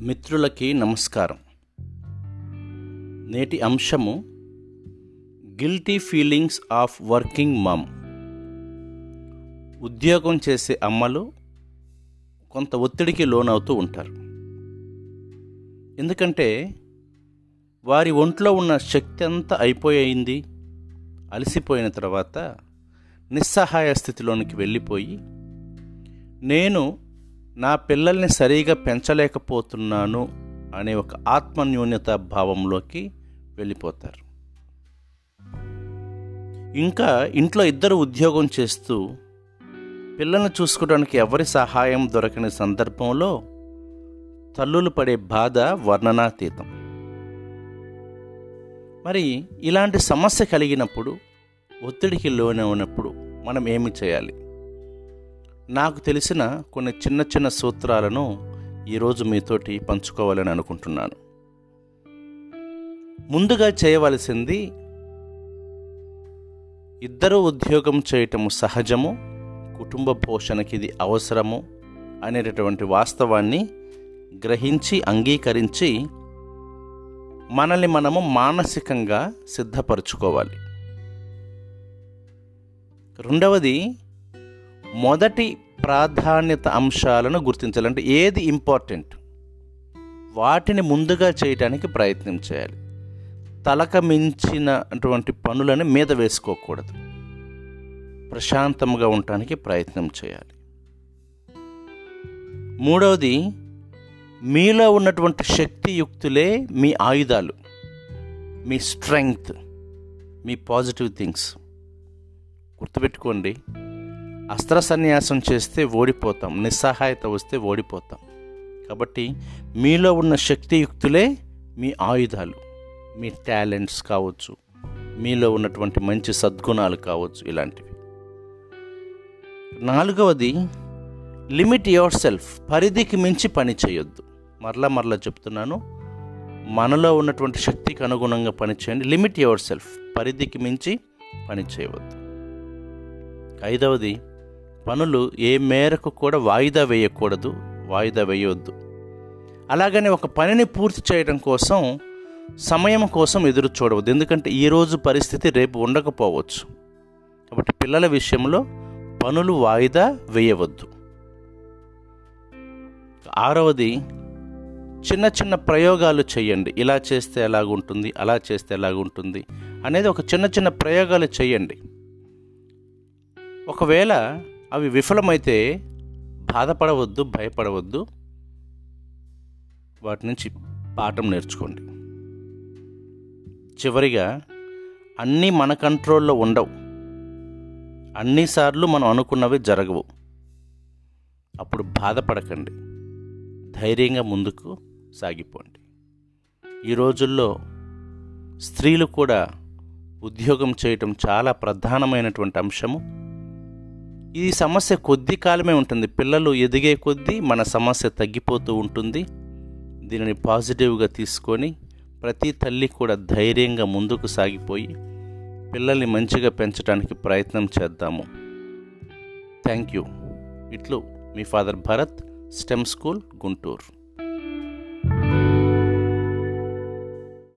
మిత్రులకి నమస్కారం. నేటి అంశము guilty feelings of working mom. ఉద్యోగం చేసే అమ్మలు కొంత ఒత్తిడికి లోనవుతూ ఉంటారు. ఎందుకంటే వారి ఒంట్లో ఉన్న శక్తి అంతా అయిపోయింది. అలసిపోయిన తర్వాత నిస్సహాయ స్థితిలోనికి వెళ్ళిపోయి నేను నా పిల్లల్ని సరిగా పెంచలేకపోతున్నాను అనే ఒక ఆత్మన్యూన్యత భావంలోకి వెళ్ళిపోతారు. ఇంకా ఇంట్లో ఇద్దరు ఉద్యోగం చేస్తూ పిల్లల్ని చూసుకోవడానికి ఎవరి సహాయం దొరకని సందర్భంలో తల్లులు పడే బాధ వర్ణనాతీతం. మరి ఇలాంటి సమస్య కలిగినప్పుడు ఒత్తిడికి లోనవునప్పుడు మనం ఏమి చేయాలి? నాకు తెలిసిన కొన్ని చిన్న చిన్న సూత్రాలను ఈరోజు మీతోటి పంచుకోవాలని అనుకుంటున్నాను. ముందుగా చేయవలసింది ఇద్దరు ఉద్యోగం చేయటము సహజము కుటుంబ పోషణకి ఇది అవసరము అనేటటువంటి వాస్తవాన్ని గ్రహించి అంగీకరించి మనల్ని మనము మానసికంగా సిద్ధపరచుకోవాలి. రెండవది మొదటి ప్రాధాన్యత అంశాలను గుర్తించాలంటే ఏది ఇంపార్టెంట్? వాటిని ముందుగా చేయడానికి ప్రయత్నం చేయాలి. తలక మించినటువంటి పనులను మీద వేసుకోకూడదు. ప్రశాంతంగా ఉండటానికి ప్రయత్నం చేయాలి. మూడవది మీలో ఉన్నటువంటి శక్తియుక్తులే మీ ఆయుధాలు. మీ స్ట్రెంగ్త్ మీ పాజిటివ్ థింగ్స్. గుర్తుపెట్టుకోండి అస్త్ర సన్యాసం చేస్తే ఓడిపోతాం నిస్సహాయత వస్తే ఓడిపోతాం. కాబట్టి మీలో ఉన్న శక్తియుక్తులే మీ ఆయుధాలు మీ టాలెంట్స్ కావచ్చు మీలో ఉన్నటువంటి మంచి సద్గుణాలు కావచ్చు ఇలాంటివి. నాలుగవది లిమిట్ యువర్ సెల్ఫ్ పరిధికి మించి పని చేయొద్దు. మరలా మరలా చెప్తున్నాను మనలో ఉన్నటువంటి శక్తికి అనుగుణంగా పని చేయండి. లిమిట్ యువర్ సెల్ఫ్ పరిధికి మించి పని చేయవద్దు. ఐదవది పనులు ఏ మేరకు కూడా వాయిదా వేయకూడదు వాయిదా వేయవద్దు అలాగని ఒక పనిని పూర్తి చేయడం కోసం సమయం కోసం ఎదురు చూడవద్దు. ఎందుకంటే ఈరోజు పరిస్థితి రేపు ఉండకపోవచ్చు. కాబట్టి పిల్లల విషయంలో పనులు వాయిదా వేయవద్దు. ఆరవది చిన్న చిన్న ప్రయోగాలు చేయండి. ఇలా చేస్తే ఎలాగుంటుంది అలా చేస్తే ఎలాగుంటుంది అనేది ఒక చిన్న చిన్న ప్రయోగాలు చేయండి. ఒకవేళ అవి విఫలమైతే బాధపడవద్దు భయపడవద్దు. వాటి నుంచి పాఠం నేర్చుకోండి. చివరిగా అన్నీ మన కంట్రోల్లో ఉండవు. అన్నిసార్లు మనం అనుకున్నవి జరగవు. అప్పుడు బాధపడకండి. ధైర్యంగా ముందుకు సాగిపోండి. ఈ రోజుల్లో స్త్రీలు కూడా ఉద్యోగం చేయటం చాలా ప్రధానమైనటువంటి అంశము. ఈ సమస్య కొద్ది కాలమే ఉంటుంది. పిల్లలు ఎదిగే కొద్దీ మన సమస్య తగ్గిపోతూ ఉంటుంది. దీనిని పాజిటివ్గా తీసుకొని ప్రతి తల్లి కూడా ధైర్యంగా ముందుకు సాగిపోయి పిల్లల్ని మంచిగా పెంచడానికి ప్రయత్నం చేద్దాము. థ్యాంక్ యూ ఇట్లు మీ father Bharat stem school Guntur